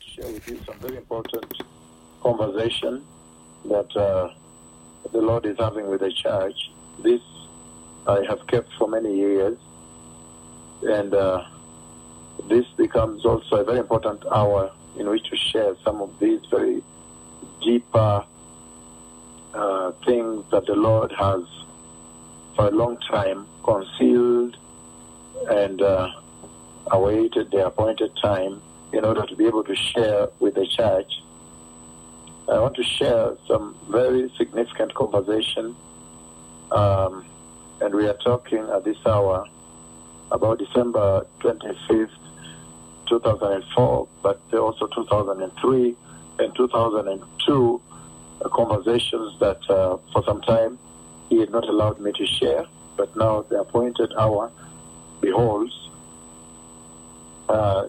to share with you some very important conversation that uh, the Lord is having with the church. This I have kept for many years, and uh, this becomes also a very important hour in which to share some of these very deeper uh, things that the Lord has for a long time concealed and uh, awaited the appointed time in order to be able to share with the church. I want to share some very significant conversation, um, and we are talking at this hour about December 25th, 2004, but also 2003 and 2002 uh, conversations that uh, for some time he had not allowed me to share, but now the appointed hour beholds. Uh,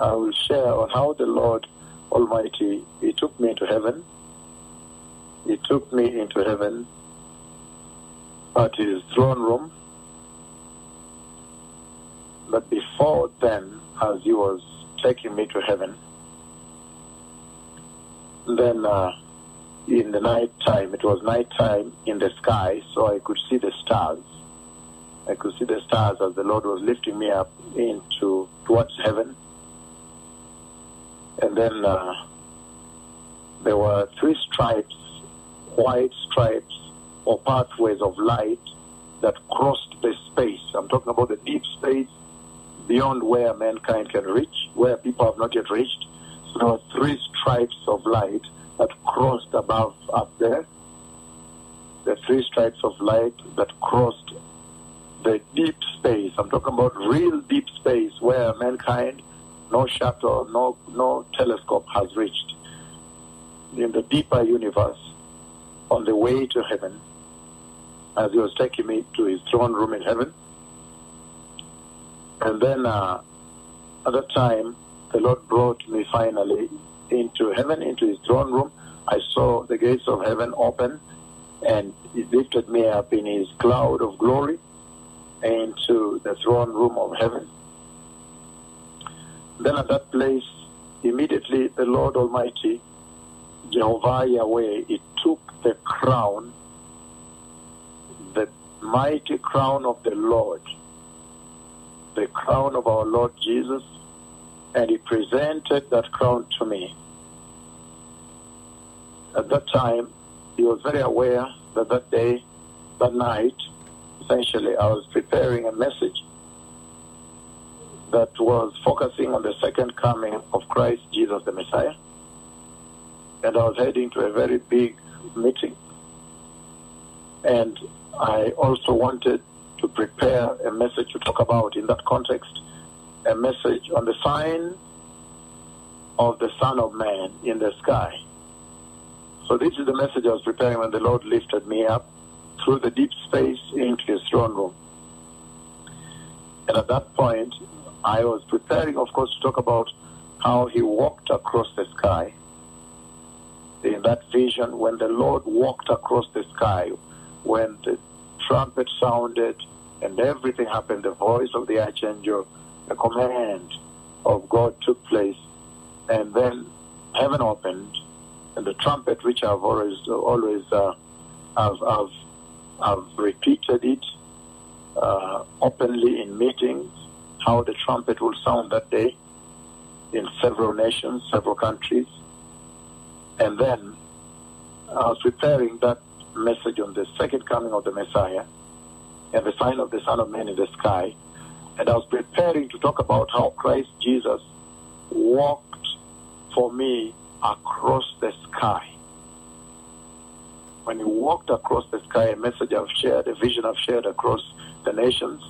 I will share on how the Lord Almighty, He took me into heaven. He took me into heaven at His throne room. But before then, as He was taking me to heaven, then uh, in the night time, it was night time in the sky, so I could see the stars. I could see the stars as the Lord was lifting me up into towards heaven. And then uh, there were three stripes, white stripes or pathways of light that crossed the space. I'm talking about the deep space beyond where mankind can reach, where people have not yet reached. So there were three stripes of light that crossed above up there. The three stripes of light that crossed the deep space. I'm talking about real deep space where mankind, no shuttle, no no telescope has reached. In the deeper universe, on the way to heaven, as he was taking me to his throne room in heaven. And then uh, at that time, the Lord brought me finally into heaven, into his throne room. I saw the gates of heaven open, and he lifted me up in his cloud of glory into the throne room of heaven. Then at that place, immediately the Lord Almighty, Jehovah Yahweh, he took the crown, the mighty crown of the Lord, the crown of our Lord Jesus, and he presented that crown to me. At that time, he was very aware that that day, that night, essentially, I was preparing a message that was focusing on the second coming of Christ Jesus the Messiah. And I was heading to a very big meeting. And I also wanted to prepare a message to talk about in that context, a message on the sign of the Son of Man in the sky. So this is the message I was preparing when the Lord lifted me up through the deep space into his throne room. And at that point, I was preparing, of course, to talk about how he walked across the sky. In that vision, when the Lord walked across the sky, when the trumpet sounded and everything happened, the voice of the archangel, the command of God took place, and then heaven opened, and the trumpet, which I've always always uh, I've, I've I've repeated it uh, openly in meetings, how the trumpet will sound that day in several nations, several countries. And then I was preparing that message on the second coming of the Messiah and the sign of the Son of Man in the sky. And I was preparing to talk about how Christ Jesus walked for me across the sky when he walked across the sky, a message I've shared, a vision I've shared across the nations.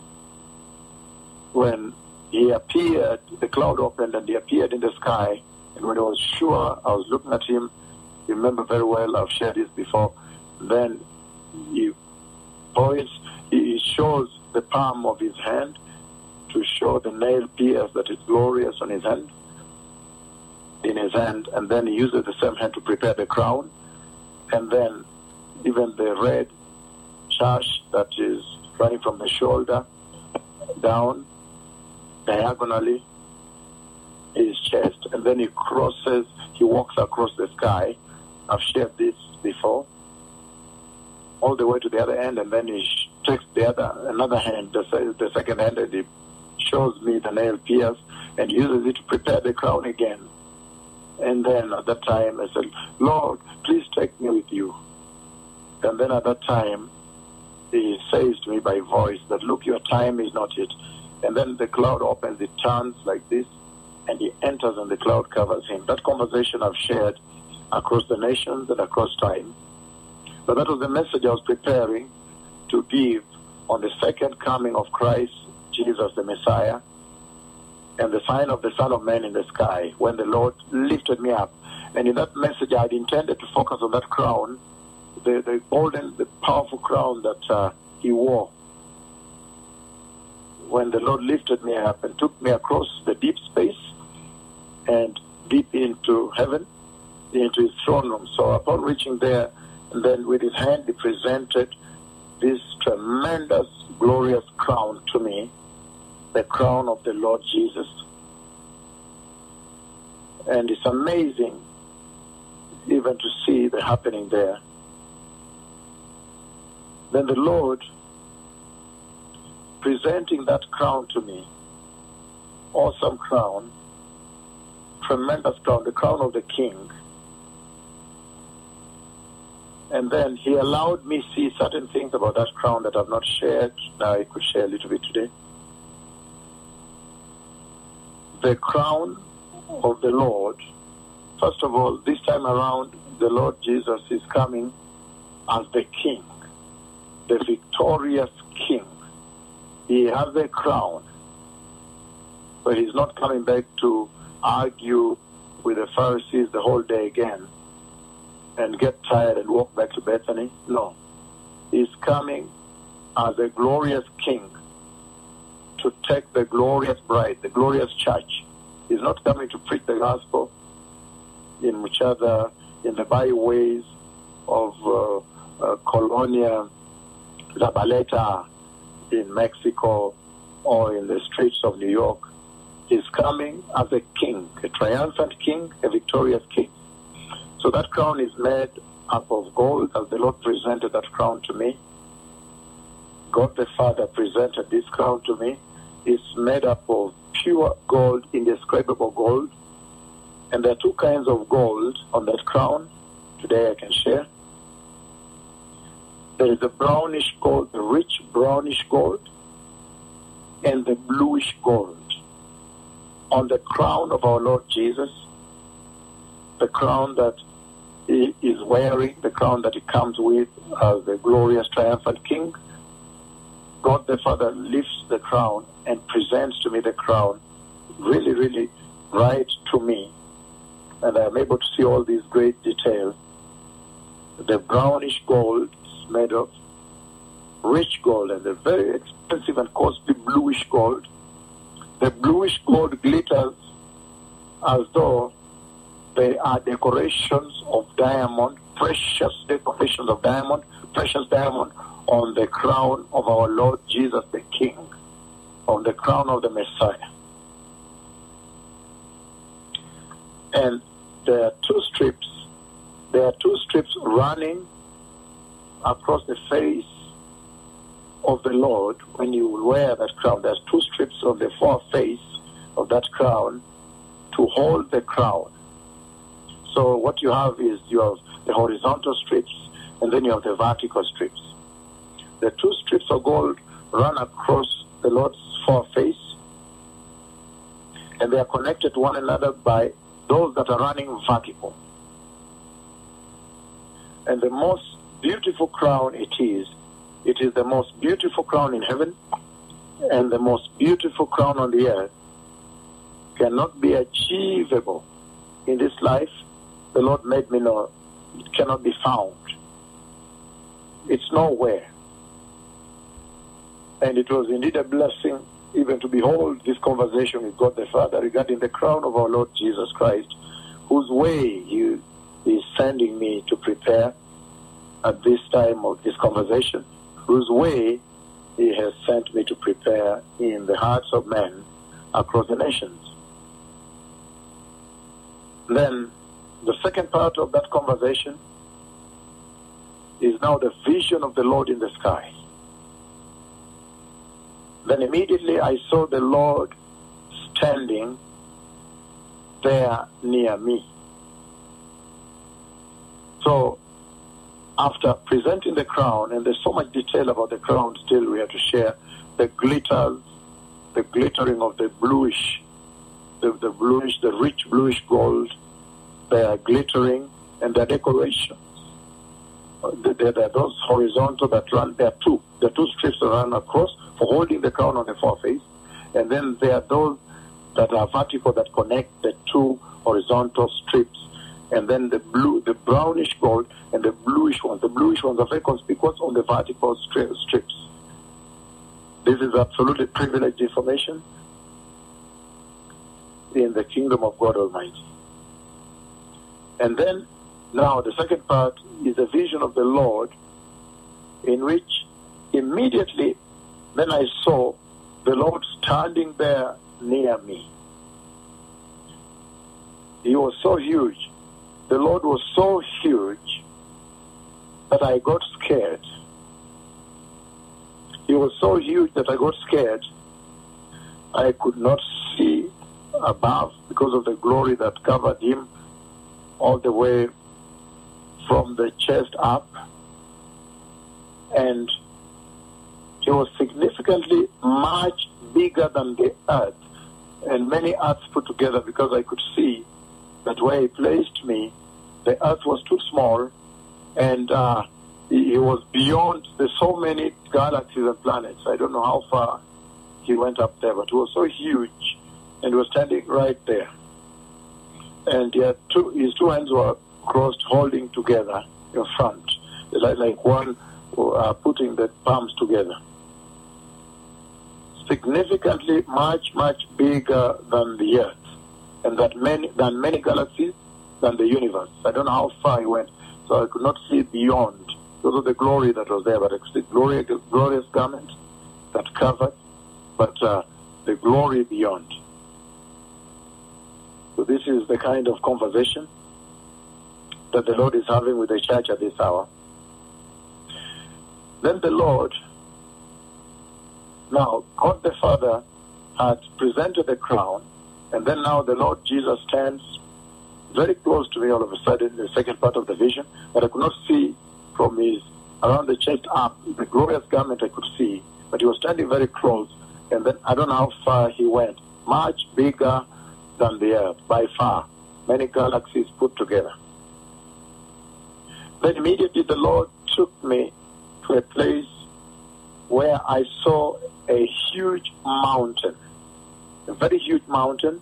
When he appeared, the cloud opened and he appeared in the sky. And when I was sure, I was looking at him. You remember very well, I've shared this before. Then he points, he shows the palm of his hand to show the nail pierce that is glorious on his hand, in his hand. And then he uses the same hand to prepare the crown. And then even the red sash that is running from the shoulder down diagonally his chest, and then he crosses, he walks across the sky. I've shared this before. All the way to the other end, and then he takes the other another hand, the, the second hand, and he shows me the nail pierce and uses it to prepare the crown again. And then at that time, I said, Lord, please take me with you. And then at that time, he says to me by voice that, look, your time is not yet. And then the cloud opens, it turns like this, and he enters and the cloud covers him. That conversation I've shared across the nations and across time. But that was the message I was preparing to give on the second coming of Christ, Jesus the Messiah, and the sign of the Son of Man in the sky, when the Lord lifted me up. And in that message, I had intended to focus on that crown, the, the golden, the powerful crown that uh, he wore. When the Lord lifted me up and took me across the deep space and deep into heaven, into his throne room. So upon reaching there, then with his hand, he presented this tremendous, glorious crown to me, the crown of the Lord Jesus. And it's amazing even to see the happening there. Then the Lord presenting that crown to me, awesome crown, tremendous crown, the crown of the king. And then he allowed me see certain things about that crown that I've not shared. Now I could share a little bit today. The crown of the Lord, first of all, this time around, the Lord Jesus is coming as the king, the victorious king. He has a crown, but he's not coming back to argue with the Pharisees the whole day again and get tired and walk back to Bethany. No. He's coming as a glorious king to take the glorious bride, the glorious church. He's not coming to preach the gospel in which other, in the byways of uh, uh, Colonia, Zabaleta in Mexico, or in the streets of New York. is coming as a king, a triumphant king, a victorious king. So that crown is made up of gold, as the Lord presented that crown to me. God the Father presented this crown to me. It's made up of pure gold, indescribable gold. And there are two kinds of gold on that crown. Today I can share. There is the brownish gold, the rich brownish gold, and the bluish gold. On the crown of our Lord Jesus, the crown that he is wearing, the crown that he comes with as the glorious triumphant king, God the Father lifts the crown and presents to me the crown really, really right to me. And I'm able to see all these great details. The brownish gold made of rich gold and a very expensive and costly bluish gold. The bluish gold glitters as though they are decorations of diamond, precious decorations of diamond, precious diamond on the crown of our Lord Jesus the King, on the crown of the Messiah. And there are two strips, there are two strips running across the face of the Lord when you wear that crown. There's two strips on the foreface of that crown to hold the crown. So what you have is you have the horizontal strips and then you have the vertical strips. The two strips of gold run across the Lord's foreface and they are connected to one another by those that are running vertical. And the most beautiful crown it is, it is the most beautiful crown in heaven and the most beautiful crown on the earth cannot be achievable in this life. The Lord made me know it cannot be found. It's nowhere. And it was indeed a blessing even to behold this conversation with God the Father regarding the crown of our Lord Jesus Christ, whose way He is sending me to prepare at this time of this conversation, whose way He has sent me to prepare in the hearts of men across the nations. Then the second part of that conversation is now the vision of the Lord in the sky. Then immediately I saw the Lord standing there near me. So after presenting the crown, and there's so much detail about the crown still we have to share, the glitters, the glittering of the bluish, the, the bluish, the rich bluish gold, they are glittering, and the decorations. Uh, There are those horizontal that run, there are two, two strips that run across for holding the crown on the foreface, and then there are those that are vertical that connect the two horizontal strips and then the blue, the brownish gold, and the bluish ones. The bluish ones are very conspicuous on the vertical stri- strips. This is absolutely privileged information in the kingdom of God Almighty. And then, now the second part is a vision of the Lord, in which immediately then I saw the Lord standing there near me. He was so huge the Lord was so huge that I got scared. He was so huge that I got scared. I could not see above because of the glory that covered him all the way from the chest up. And he was significantly much bigger than the earth and many earths put together because I could see that where he placed me, the earth was too small, and uh, he, he was beyond. There's so many galaxies and planets. I don't know how far he went up there, but he was so huge, and he was standing right there. And he had two, his two hands were crossed, holding together in front, like, like one uh, putting the palms together. Significantly much, much bigger than the earth and that many than many galaxies than the universe. I don't know how far he went, so I could not see beyond. Because of the glory that was there, but it's the glorious, glorious garment that covered, but uh, the glory beyond. So this is the kind of conversation that the Lord is having with the church at this hour. Then the Lord, now God the Father had presented the crown and then now the Lord Jesus stands very close to me all of a sudden, the second part of the vision, but I could not see from his around the chest up, the glorious garment I could see, but he was standing very close. And then I don't know how far he went, much bigger than the earth, by far, many galaxies put together. Then immediately the Lord took me to a place where I saw a huge mountain a very huge mountain.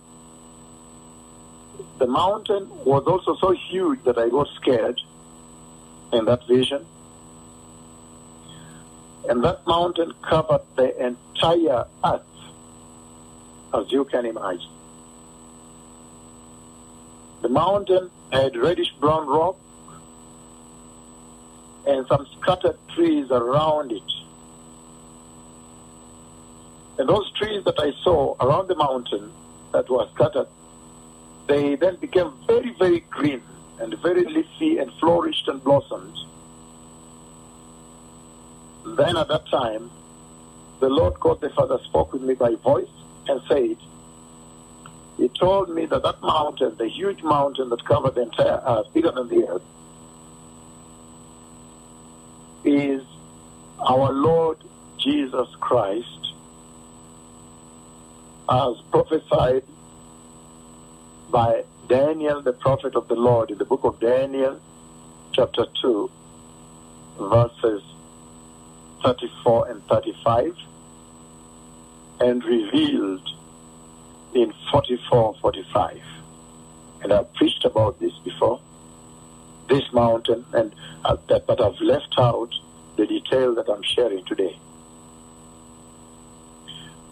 The mountain was also so huge that I got scared in that vision. And that mountain covered the entire earth, as you can imagine. The mountain had reddish brown rock and some scattered trees around it. And those trees that I saw around the mountain that were scattered, they then became very, very green and very leafy and flourished and blossomed. Then at that time, the Lord God the Father spoke with me by voice and said, He told me that that mountain, the huge mountain that covered the entire earth, bigger than the earth, is our Lord Jesus Christ as prophesied by Daniel, the prophet of the Lord, in the book of Daniel, chapter 2, verses 34 and 35, and revealed in 44 45. And I've preached about this before, this mountain, and uh, that, but I've left out the detail that I'm sharing today.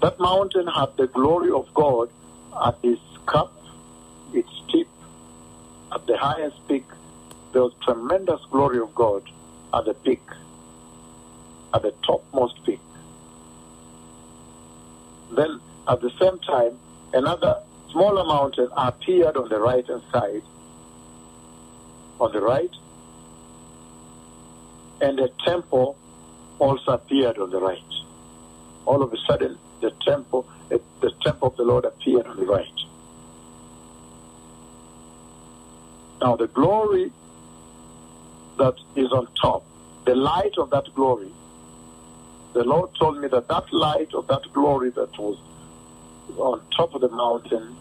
That mountain had the glory of God at its cup, its tip, at the highest peak. There was tremendous glory of God at the peak, at the topmost peak. Then, at the same time, another smaller mountain appeared on the right hand side, on the right, and a temple also appeared on the right. All of a sudden, the temple, eh, the temple of the Lord appeared on the right. Now, the glory that is on top, the light of that glory, the Lord told me that that light of that glory that was on top of the mountain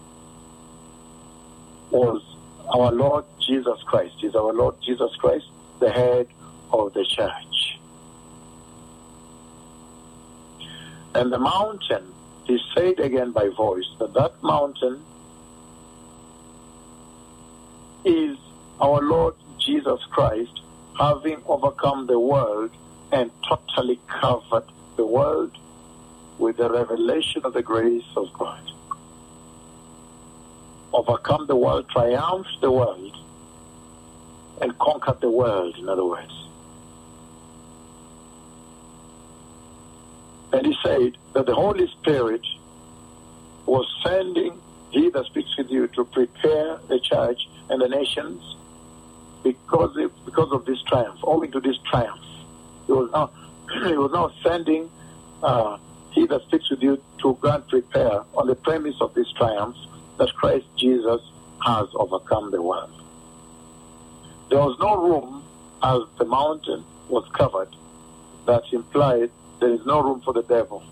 was our Lord Jesus Christ. Is our Lord Jesus Christ the head of the church? And the mountain, he said again by voice, that that mountain is our Lord Jesus Christ having overcome the world and totally covered the world with the revelation of the grace of God. Overcome the world, triumphed the world, and conquered the world, in other words. And he said that the Holy Spirit was sending he that speaks with you to prepare the church and the nations because of, because of this triumph, owing to this triumph. He was now, he was now sending uh, he that speaks with you to grant prepare on the premise of this triumph that Christ Jesus has overcome the world. There was no room as the mountain was covered that implied there is no room for the devil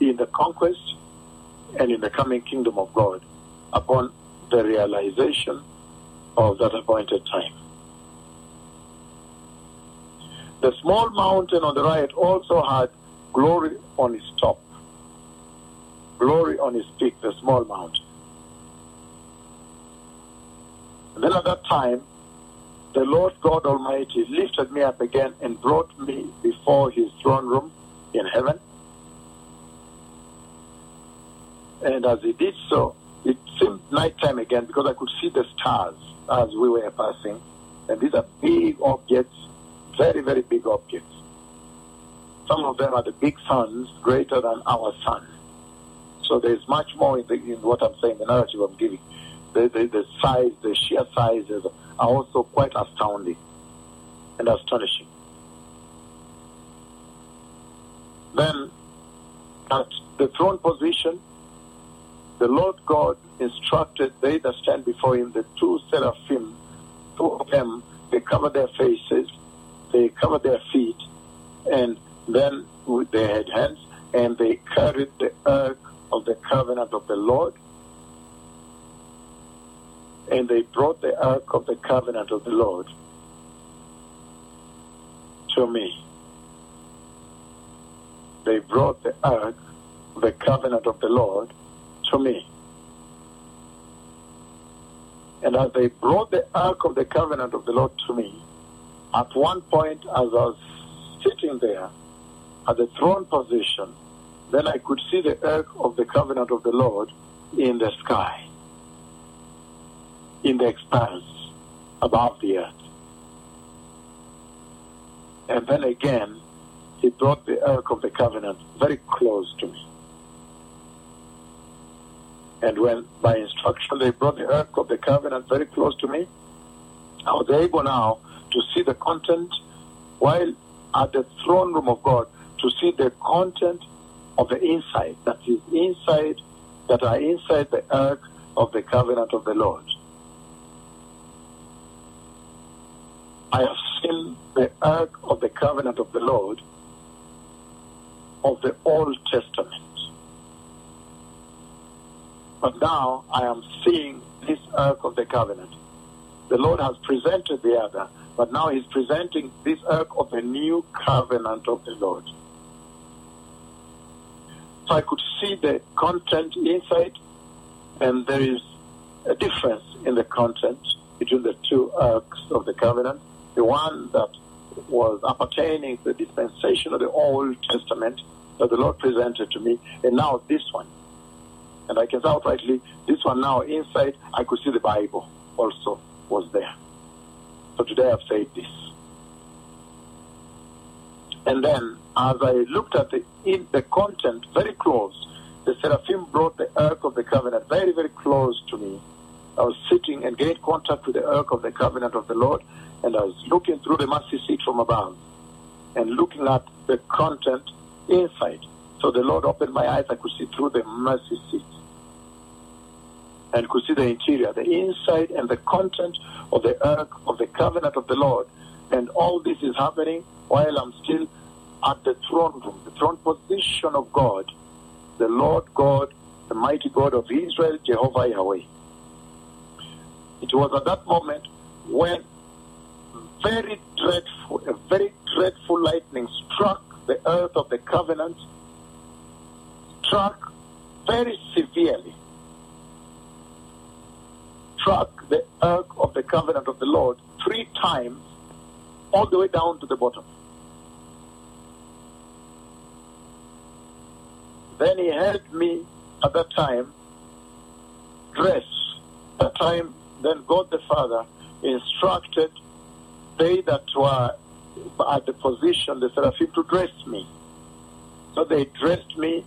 in the conquest and in the coming kingdom of God upon the realization of that appointed time. The small mountain on the right also had glory on its top, glory on its peak, the small mountain. And then at that time, the Lord God Almighty lifted me up again and brought me before his throne room in heaven. And as he did so, it seemed nighttime again because I could see the stars as we were passing. And these are big objects, very, very big objects. Some of them are the big suns, greater than our sun. So there's much more in, the, in what I'm saying, the narrative I'm giving. The, the, the size, the sheer sizes are also quite astounding and astonishing. Then, at the throne position, the Lord God instructed they that stand before him, the two seraphim, two of them, they cover their faces, they cover their feet, and then they had hands, and they carried the ark of the covenant of the Lord, and they brought the ark of the covenant of the Lord to me. They brought the ark, the covenant of the Lord, to me. And as they brought the Ark of the Covenant of the Lord to me, at one point as I was sitting there at the throne position, then I could see the Ark of the Covenant of the Lord in the sky, in the expanse above the earth. And then again, he brought the Ark of the Covenant very close to me. And when by instruction they brought the Ark of the Covenant very close to me, I was able now to see the content while at the throne room of God to see the content of the inside that is inside that are inside the ark of the covenant of the Lord. I have seen the ark of the covenant of the Lord of the Old Testament. But now I am seeing this ark of the covenant. The Lord has presented the other, but now He's presenting this ark of the new covenant of the Lord. So I could see the content inside, and there is a difference in the content between the two arks of the covenant. The one that was appertaining to the dispensation of the Old Testament that the Lord presented to me, and now this one and I can say outrightly, this one now inside, I could see the Bible also was there. So today I've said this. And then, as I looked at the, in the content very close, the seraphim brought the Ark of the Covenant very, very close to me. I was sitting and gained contact with the Ark of the Covenant of the Lord, and I was looking through the mercy seat from above and looking at the content inside. So the Lord opened my eyes, I could see through the mercy seat and could see the interior, the inside and the content of the Ark of the Covenant of the Lord. And all this is happening while I'm still at the throne room, the throne position of God, the Lord God, the mighty God of Israel, Jehovah Yahweh. It was at that moment when very dreadful, a very dreadful lightning struck the ark of the covenant, struck very severely, struck the ark of the covenant of the Lord three times, all the way down to the bottom. Then he helped me at that time dress. At that time, then God the Father instructed they that were at the position, the seraphim, to dress me. So they dressed me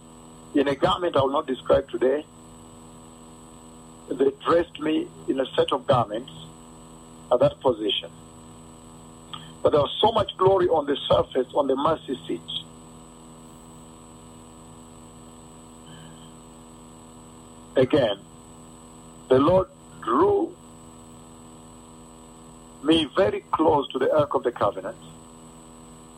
in a garment I will not describe today. They dressed me in a set of garments at that position. But there was so much glory on the surface, on the mercy seat. Again, the Lord drew me very close to the Ark of the Covenant.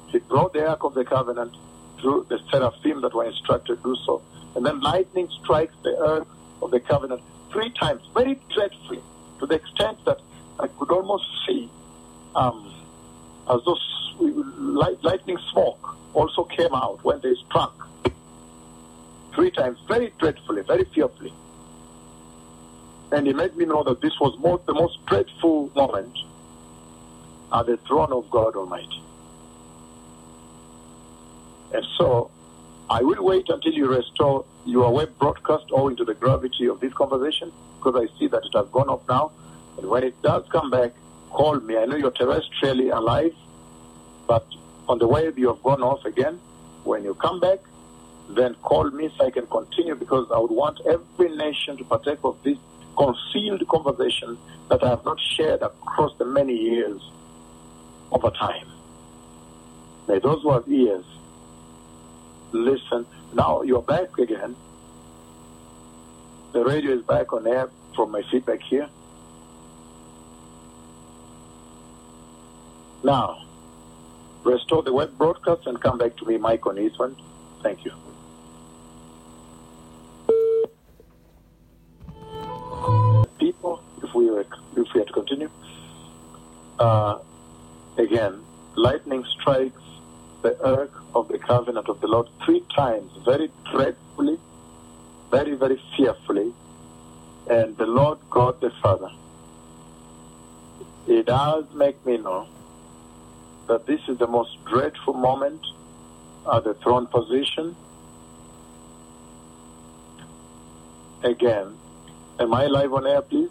He brought the Ark of the Covenant through the seraphim that were instructed to do so. And then lightning strikes the Ark of the Covenant three times, very dreadfully, to the extent that I could almost see um, as though light, lightning smoke also came out when they struck. Three times, very dreadfully, very fearfully. And he made me know that this was most, the most dreadful moment at the throne of God Almighty. And so, I will wait until you restore your web broadcast owing to the gravity of this conversation, because I see that it has gone off now. And when it does come back, call me. I know you're terrestrially alive, but on the web you have gone off again. When you come back, then call me so I can continue because I would want every nation to partake of this concealed conversation that I have not shared across the many years over time. May those who have ears listen. Now you're back again. The radio is back on air from my feedback here. Now, restore the web broadcast and come back to me, Mike on Eastland. Thank you. People, if we if we had to continue, uh, again, lightning strikes the ark of the covenant of the Lord three times, very dreadfully, very, very fearfully, and the Lord God the Father. It does make me know that this is the most dreadful moment at the throne position. Again, am I live on air, please?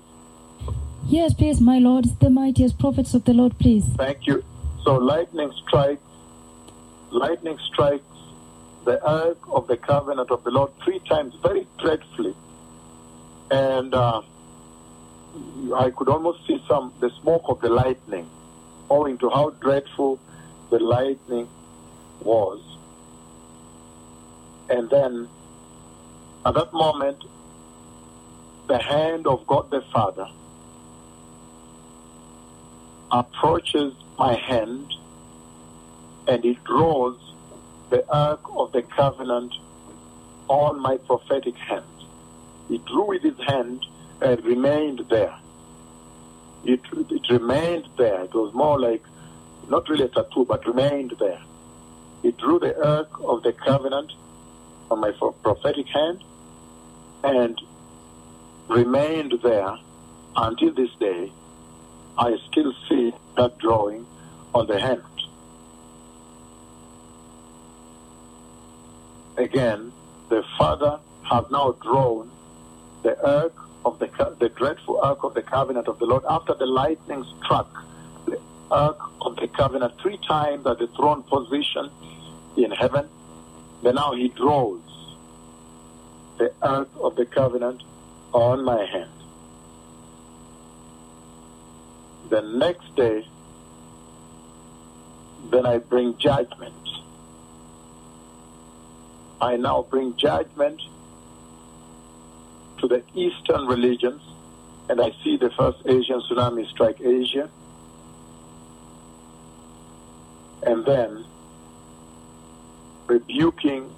Yes, please, my Lord, the mightiest prophets of the Lord, please. Thank you. So lightning strikes, lightning strikes the ark of the covenant of the Lord three times, very dreadfully, and uh, I could almost see some the smoke of the lightning, owing to how dreadful the lightning was. And then, at that moment, the hand of God the Father approaches my hand and it draws the ark of the covenant on my prophetic hand. He drew with his hand and remained there. It, it remained there. It was more like, not really a tattoo, but remained there. He drew the ark of the covenant on my prophetic hand and remained there until this day I still see that drawing on the hand. Again, the Father has now drawn the ark of the, the dreadful ark of the covenant of the Lord after the lightning struck the ark of the covenant three times at the throne position in heaven. Then now he draws the ark of the covenant on my hand. The next day, then I bring judgment. I now bring judgment to the Eastern religions, and I see the first Asian tsunami strike Asia. And then rebuking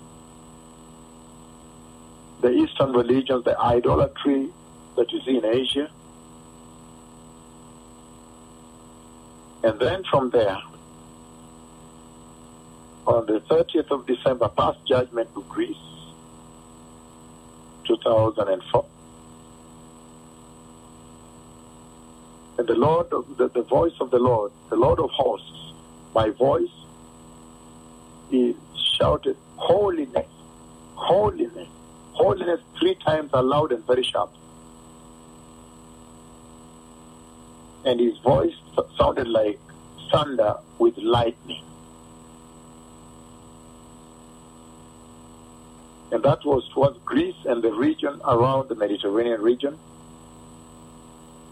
the Eastern religions, the idolatry that you see in Asia. And then from there, on the 30th of December, passed judgment to Greece, 2004. And the Lord, the, the voice of the Lord, the Lord of hosts, my voice, he shouted, Holiness, holiness, holiness three times aloud and very sharp. And his voice sounded like thunder with lightning. And that was towards Greece and the region around the Mediterranean region.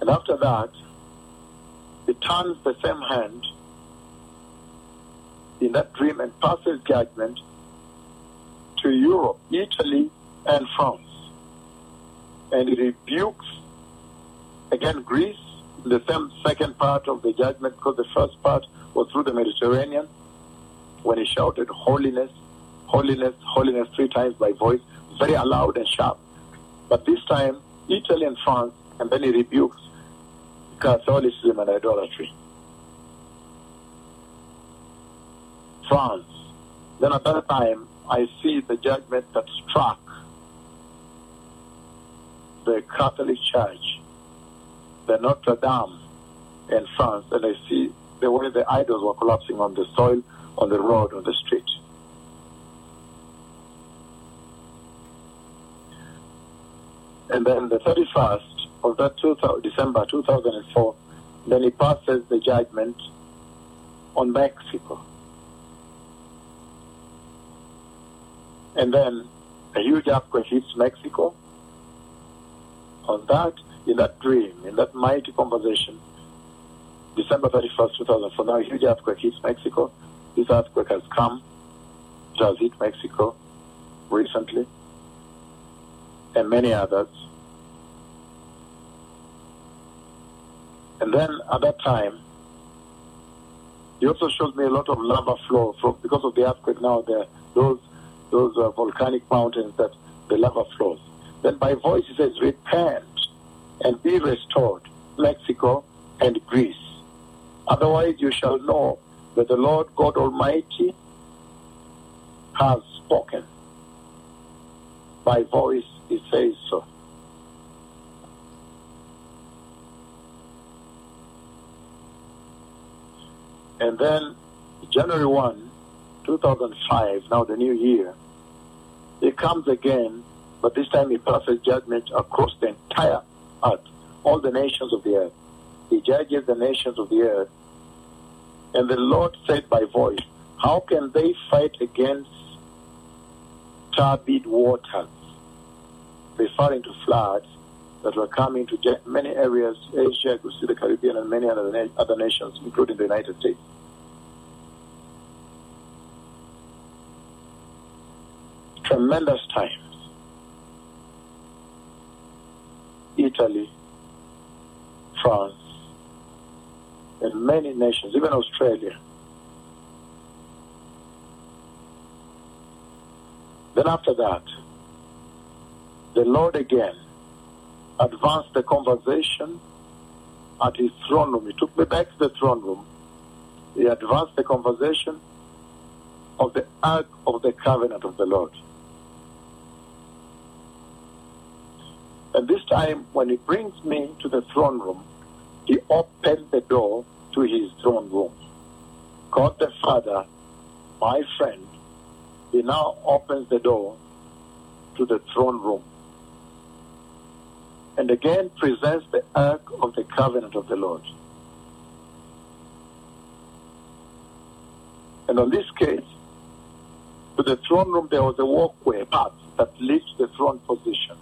And after that, he turns the same hand in that dream and passes judgment to Europe, Italy, and France. And he rebukes again Greece, the same second part of the judgment, because the first part was through the Mediterranean when he shouted, Holiness, holiness, holiness three times by voice, very loud and sharp. But this time, Italy and France, and then he rebukes Catholicism and idolatry. France. Then at that time, I see the judgment that struck the Catholic Church, the Notre Dame in France, and I see the way the idols were collapsing on the soil, on the road, on the street. And then the 31st of that 2000, December 2004, then he passes the judgment on Mexico. And then a huge earthquake hits Mexico. On that, in that dream, in that mighty conversation, December 31st, 2004, now a huge earthquake hits Mexico. This earthquake has come. It has hit Mexico recently, and many others. And then at that time, he also shows me a lot of lava flow from because of the earthquake. Now there, those those uh, volcanic mountains that the lava flows. Then by voice he says, "Repent and be restored, Mexico and Greece. Otherwise, you shall know that the Lord God Almighty has spoken. By voice he says so." And then January 1, 2005, now the new year, he comes again, but this time he passes judgment across the entire earth, all the nations of the earth. He judges the nations of the earth. And the Lord said by voice, How can they fight against turbid waters? Referring to floods that were coming to many areas, Asia, you see the Caribbean, and many other, other nations, including the United States. Tremendous times. Italy, France, and many nations, even Australia. Then after that, the Lord again advanced the conversation at his throne room. He took me back to the throne room. He advanced the conversation of the ark of the covenant of the Lord. And this time, when he brings me to the throne room, he opened the door to his throne room. God the Father, my friend, he now opens the door to the throne room and again presents the ark of the covenant of the Lord. And on this case, to the throne room there was a walkway, path that leads to the throne position.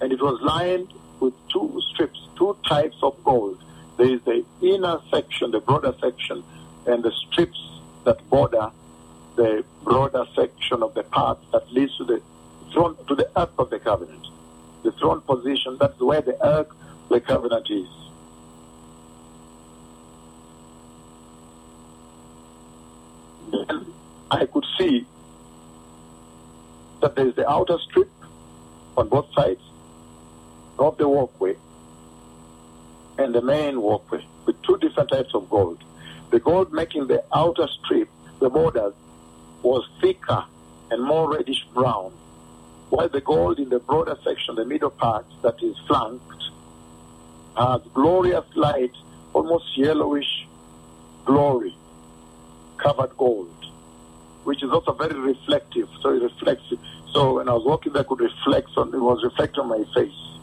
And it was lined with two strips, two types of gold. There is the inner section, the broader section, and the strips that border the broader section of the path that leads to the throne, to the ark of the covenant. The throne position, that's where the ark the covenant is. I could see that there is the outer strip on both sides of the walkway and the main walkway with two different types of gold. The gold making the outer strip, the borders, was thicker and more reddish brown, while the gold in the broader section, the middle part that is flanked, has glorious light, almost yellowish glory, covered gold, which is also very reflective. So it reflects. So when I was walking I could reflect on it was reflecting on my face.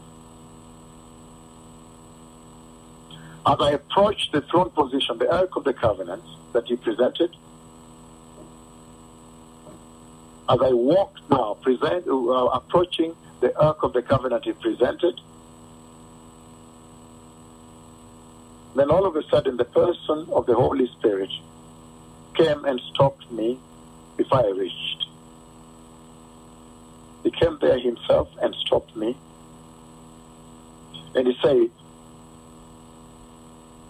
As I approached the throne position, the Ark of the Covenant that he presented, as I walked now, present, uh, approaching the Ark of the Covenant he presented, then all of a sudden the person of the Holy Spirit came and stopped me before I reached. He came there himself and stopped me. And he said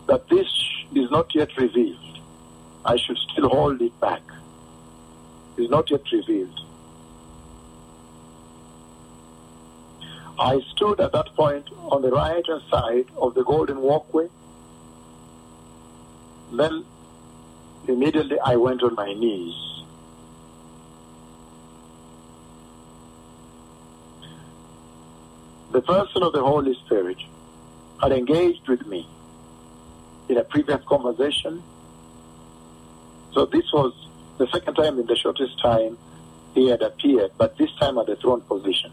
that this is not yet revealed. I should still hold it back. It's not yet revealed. I stood at that point on the right hand side of the golden walkway. Then immediately I went on my knees. The person of the Holy Spirit had engaged with me in a previous conversation. So this was the second time in the shortest time he had appeared, but this time at the throne position.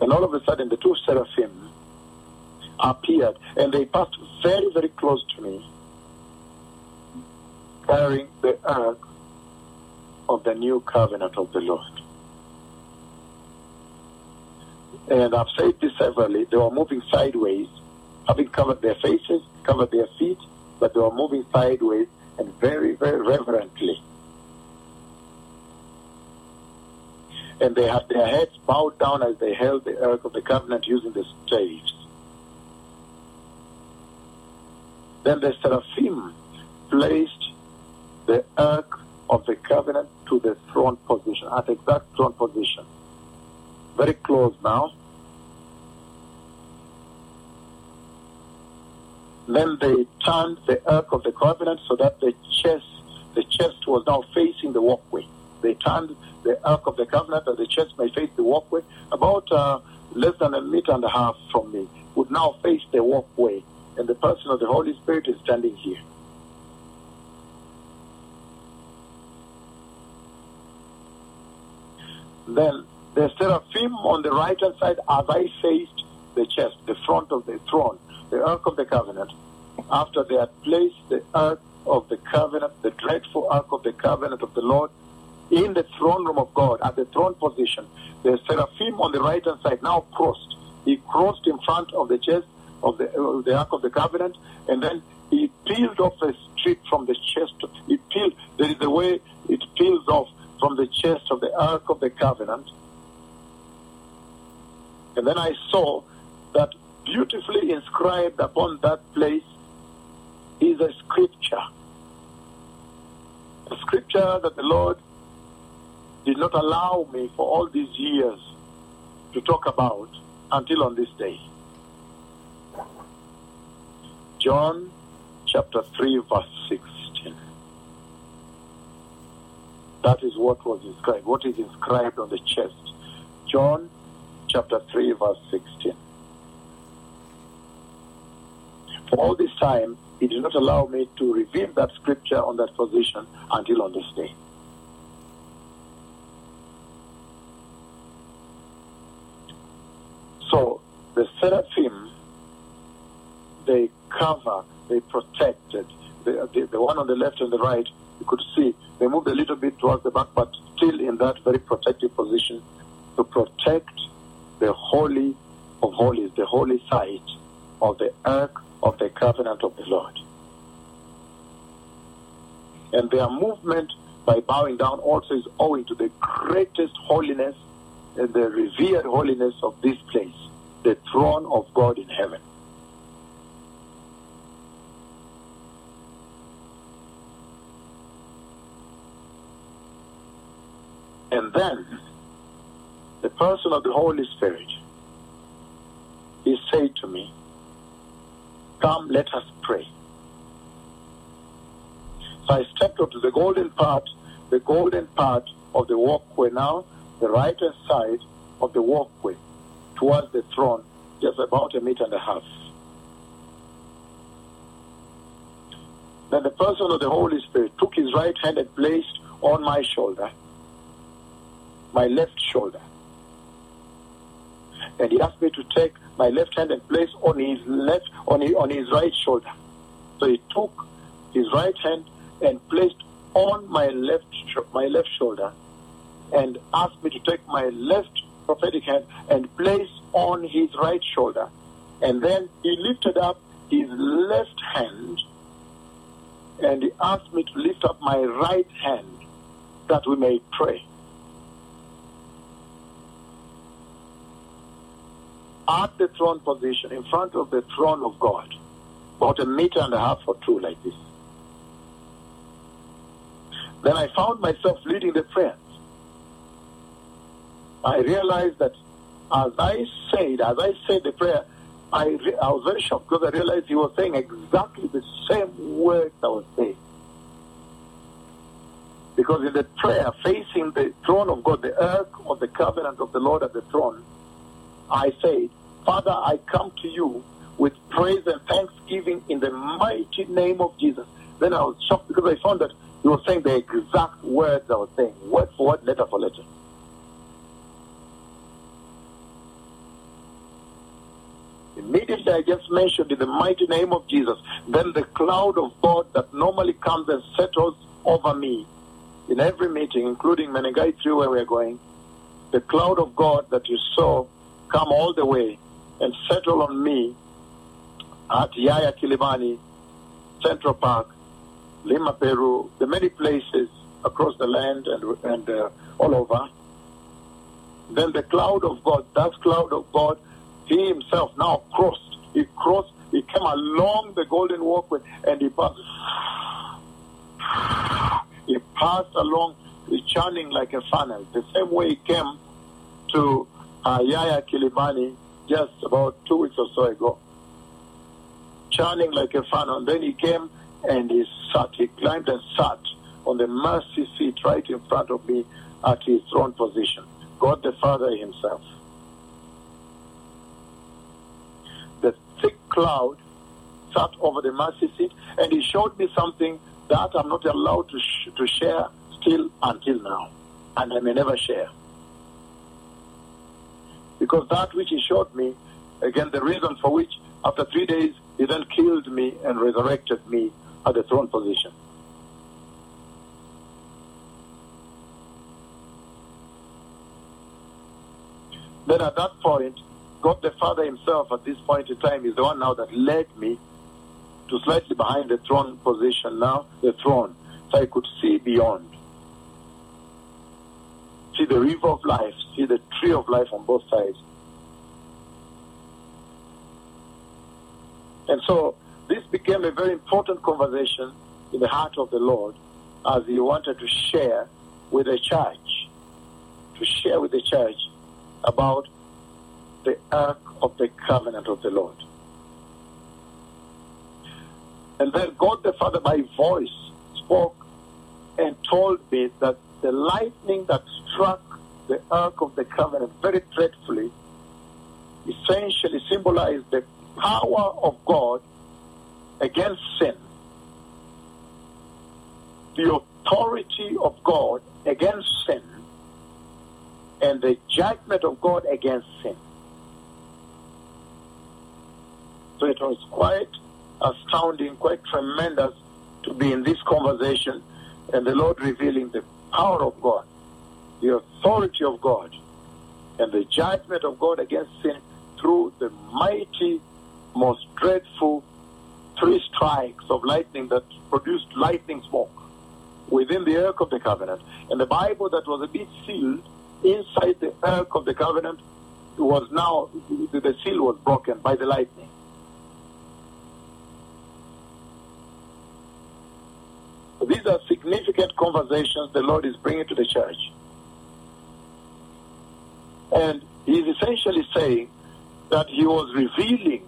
And all of a sudden, the two seraphim appeared, and they passed very, very close to me, carrying the ark of the new covenant of the Lord. And I've said this severally, they were moving sideways, having covered their faces, covered their feet, but they were moving sideways and very, very reverently. And they had their heads bowed down as they held the Ark of the Covenant using the staves. Then the seraphim placed the Ark of the Covenant to the throne position, at exact throne position. Very close now. Then they turned the Ark of the Covenant so that the chest, the chest was now facing the walkway. They turned the Ark of the Covenant that the chest may face the walkway. About uh, less than a meter and a half from me would now face the walkway, and the person of the Holy Spirit is standing here. Then the seraphim on the right hand side, as I faced the chest, the front of the throne, the Ark of the Covenant, after they had placed the Ark of the Covenant, the dreadful Ark of the Covenant of the Lord, in the throne room of God, at the throne position, the seraphim on the right hand side now crossed. He crossed in front of the chest of the, uh, the Ark of the Covenant, and then he peeled off a strip from the chest. He peeled, there is a way it peels off from the chest of the Ark of the Covenant. And then I saw that beautifully inscribed upon that place is a scripture. A scripture that the Lord did not allow me for all these years to talk about until on this day. John chapter 3, verse 16. That is what was inscribed. What is inscribed on the chest? John chapter 3, verse 16. For all this time, he did not allow me to reveal that scripture on that position until on this day. So the seraphim, they cover, they protected. The, the, the one on the left and the right You could see they moved a little bit towards the back, but still in that very protective position to protect the holy of holies, the holy site of the ark of the covenant of the Lord. And their movement by bowing down also is owing to the greatest holiness and the revered holiness of this place, the throne of God in heaven. And then the person of the Holy Spirit, he said to me, Come, let us pray. So I stepped up to the golden part, the golden part of the walkway now, the right hand side of the walkway towards the throne, just about a meter and a half. Then the person of the Holy Spirit took his right hand and placed on my shoulder, my left shoulder. And he asked me to take my left hand and placed on his left on his, on his right shoulder. So he took his right hand and placed on my left my left shoulder and asked me to take my left prophetic hand and place on his right shoulder. And then he lifted up his left hand and he asked me to lift up my right hand that we may pray. At the throne position, in front of the throne of God, about a meter and a half or two like this. Then I found myself leading the prayers. I realized that as I said, as I said the prayer, I, re- I was very shocked because I realized he was saying exactly the same words I was saying. Because in the prayer facing the throne of God, the ark of the covenant of the Lord at the throne, I said, Father, I come to you with praise and thanksgiving in the mighty name of Jesus. Then I was shocked because I found that he was saying the exact words I was saying, word for word, letter for letter. Immediately I just mentioned in the mighty name of Jesus, then the cloud of God that normally comes and settles over me in every meeting, including Menengai 3 where we're going, the cloud of God that you saw come all the way and settle on me at Yaya Kilimani, Central Park, Lima, Peru, the many places across the land and, and uh, all over. Then the cloud of God, that cloud of God, he himself now crossed. He crossed, he came along the golden walkway and he passed. He passed along, churning like a funnel, the same way he came to uh, Yaya Kilimani just about two weeks or so ago. Churning like a funnel. And then he came and he sat, he climbed and sat on the mercy seat right in front of me at his throne position. God the Father himself. The thick cloud sat over the mercy seat and he showed me something that I'm not allowed to, sh- to share still until now. And I may never share. Because that which he showed me, again, the reason for which after three days he then killed me and resurrected me at the throne position. Then at that point, God the Father himself at this point in time is the one now that led me to slightly behind the throne position now, the throne, so I could see beyond. See the river of life, see the tree of life on both sides. And so this became a very important conversation in the heart of the Lord as he wanted to share with the church, to share with the church about the ark of the covenant of the Lord. And then God the Father by voice spoke and told me that the lightning that struck the ark of the covenant very dreadfully essentially symbolized the power of God against sin, the authority of God against sin, and the judgment of God against sin. So it was quite astounding, quite tremendous to be in this conversation and the Lord revealing the power of God, the authority of God, and the judgment of God against sin through the mighty, most dreadful three strikes of lightning that produced lightning smoke within the Ark of the Covenant. And the Bible that was a bit sealed inside the Ark of the Covenant was now, the seal was broken by the lightning. These are significant conversations the Lord is bringing to the church. And he's essentially saying that he was revealing,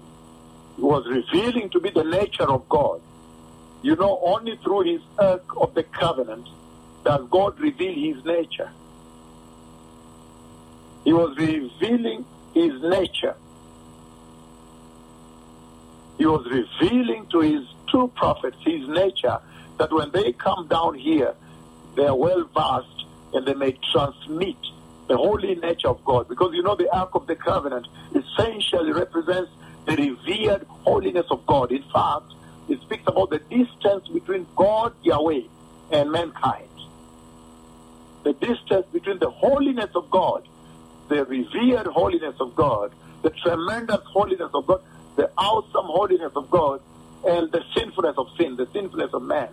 he was revealing to be the nature of God. You know, only through his ark of the covenant does God reveal his nature. He was revealing his nature. He was revealing to his two prophets his nature that when they come down here, they are well versed and they may transmit the holy nature of God. Because you know, the Ark of the Covenant essentially represents the revered holiness of God. In fact, it speaks about the distance between God, Yahweh, and mankind. The distance between the holiness of God, the revered holiness of God, the tremendous holiness of God, the awesome holiness of God, and the sinfulness of sin, the sinfulness of man.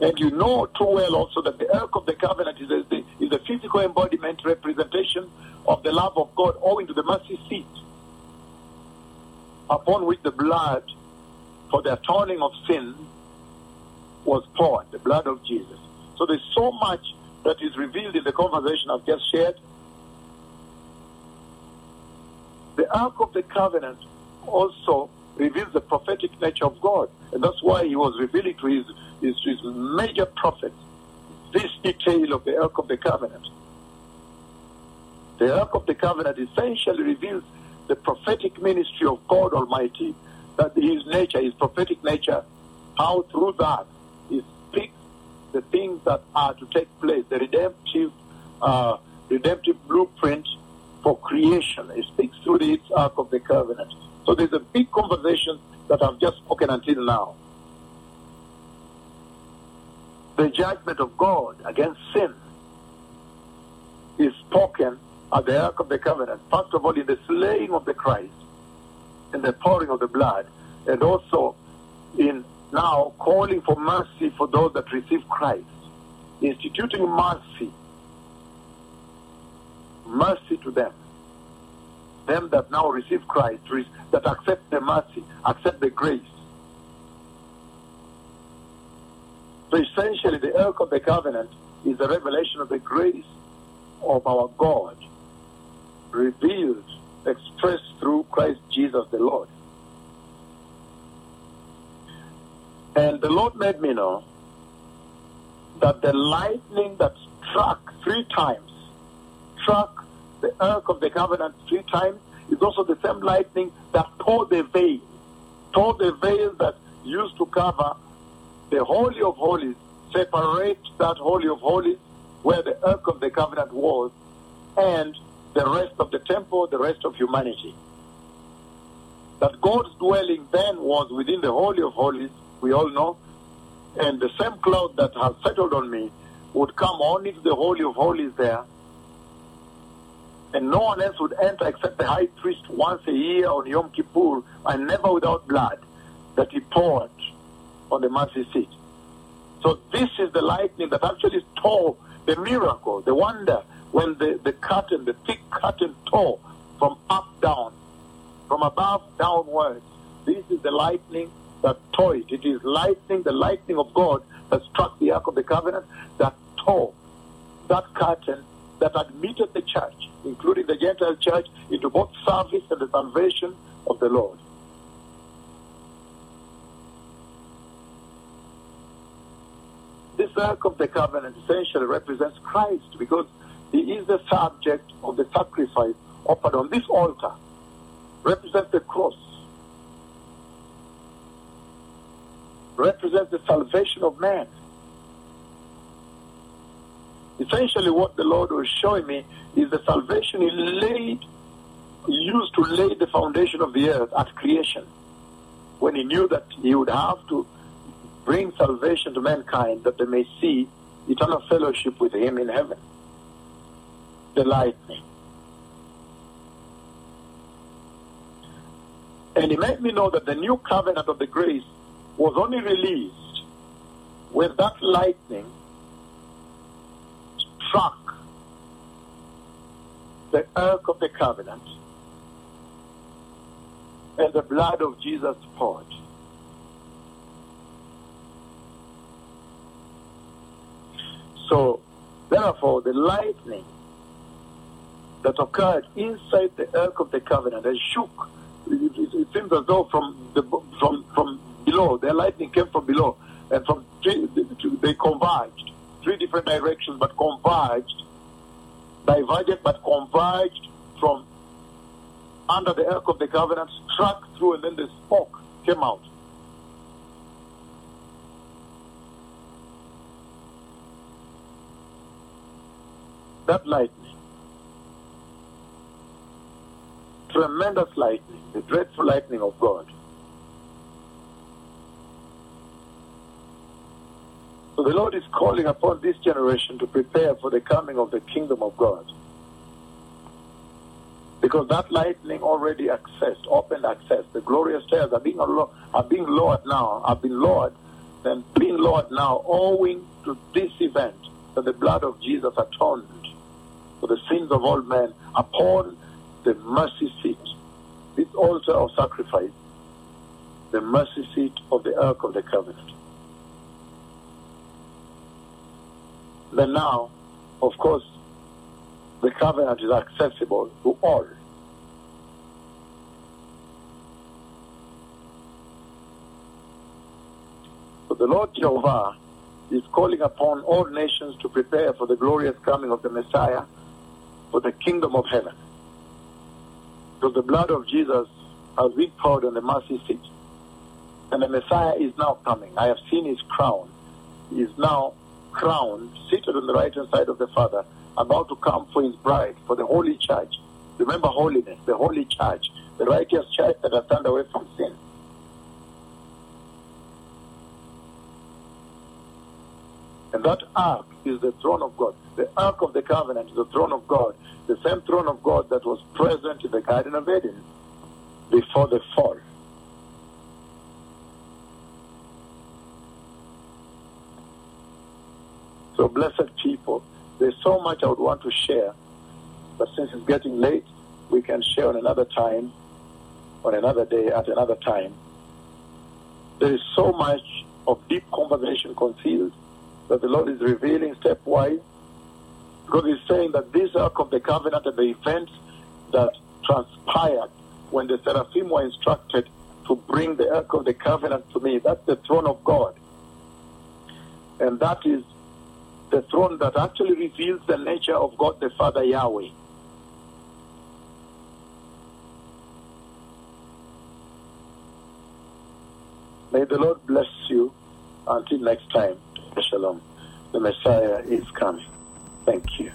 And you know too well also that the Ark of the Covenant is a, is a physical embodiment, representation of the love of God owing to the mercy seat upon which the blood for the atoning of sin was poured, the blood of Jesus. So there's so much that is revealed in the conversation I've just shared. The Ark of the Covenant also reveals the prophetic nature of God. And that's why he was revealing to his, his, his major prophets this detail of the Ark of the Covenant. The Ark of the Covenant essentially reveals the prophetic ministry of God Almighty, that his nature, his prophetic nature, how through that he speaks the things that are to take place, the redemptive, uh, redemptive blueprint for creation. He speaks through the Ark of the Covenant. So there's a big conversation that I've just spoken until now. The judgment of God against sin is spoken at the Ark of the Covenant. First of all, in the slaying of the Christ and the pouring of the blood, and also in now calling for mercy for those that receive Christ, instituting mercy, mercy to them them that now receive Christ, that accept the mercy, accept the grace. So essentially, the Ark of the Covenant is a revelation of the grace of our God, revealed, expressed through Christ Jesus the Lord. And the Lord made me know that the lightning that struck three times, struck the Ark of the Covenant three times is also the same lightning that tore the veil, tore the veil that used to cover the Holy of Holies, separate that Holy of Holies where the Ark of the Covenant was, and the rest of the temple, the rest of humanity. That God's dwelling then was within the Holy of Holies, we all know, and the same cloud that has settled on me would come only to the Holy of Holies there and no one else would enter except the high priest once a year on Yom Kippur, and never without blood that he poured on the mercy seat. So this is the lightning that actually tore the miracle, the wonder, when the, the curtain, the thick curtain tore from up down, from above downwards. This is the lightning that tore it. It is lightning, the lightning of God that struck the Ark of the Covenant, that tore that curtain that admitted the church, including the Gentile church, into both service and the salvation of the Lord. This Ark of the Covenant essentially represents Christ because he is the subject of the sacrifice offered on this altar, represents the cross, represents the salvation of man. Essentially, what the Lord was showing me is the salvation He laid, used to lay the foundation of the earth at creation, when He knew that He would have to bring salvation to mankind that they may see eternal fellowship with him in heaven. The lightning. And he made me know that the new covenant of the grace was only released when that lightning struck the ark of the covenant and the blood of Jesus poured. So, therefore, the lightning that occurred inside the ark of the covenant and shook. It, it, it seems as though from the from from below, the lightning came from below, and from they converged, three different directions, but converged, diverged, but converged from under the ark of the covenant, struck through, and then the smoke came out. That lightning, tremendous lightning, the dreadful lightning of God. So the Lord is calling upon this generation to prepare for the coming of the kingdom of God. Because that lightning already accessed, opened access. The glorious stairs are being, are being lowered now, have been lowered, and being lowered now owing to this event that the blood of Jesus atoned for the sins of all men upon the mercy seat, this altar of sacrifice, the mercy seat of the Ark of the Covenant. Then now, of course, the covenant is accessible to all. So the Lord Jehovah is calling upon all nations to prepare for the glorious coming of the Messiah for the kingdom of heaven. Because the blood of Jesus has been poured on the mercy seat. And the Messiah is now coming. I have seen his crown. He is now crowned, seated on the right hand side of the Father, about to come for his bride, for the holy church. Remember holiness, the holy church, the righteous church that has turned away from sin. And that ark is the throne of God. The ark of the covenant is the throne of God. The same throne of God that was present in the Garden of Eden before the fall. So, blessed people, there's so much I would want to share, but since it's getting late, we can share on another time, on another day, at another time. There is so much of deep conversation concealed that the Lord is revealing stepwise, because He's saying that this ark of the covenant and the events that transpired when the seraphim were instructed to bring the ark of the covenant to me, that's the throne of God. And that is the throne that actually reveals the nature of God the Father Yahweh. May the Lord bless you until next time. Shalom. The Messiah is coming. Thank you.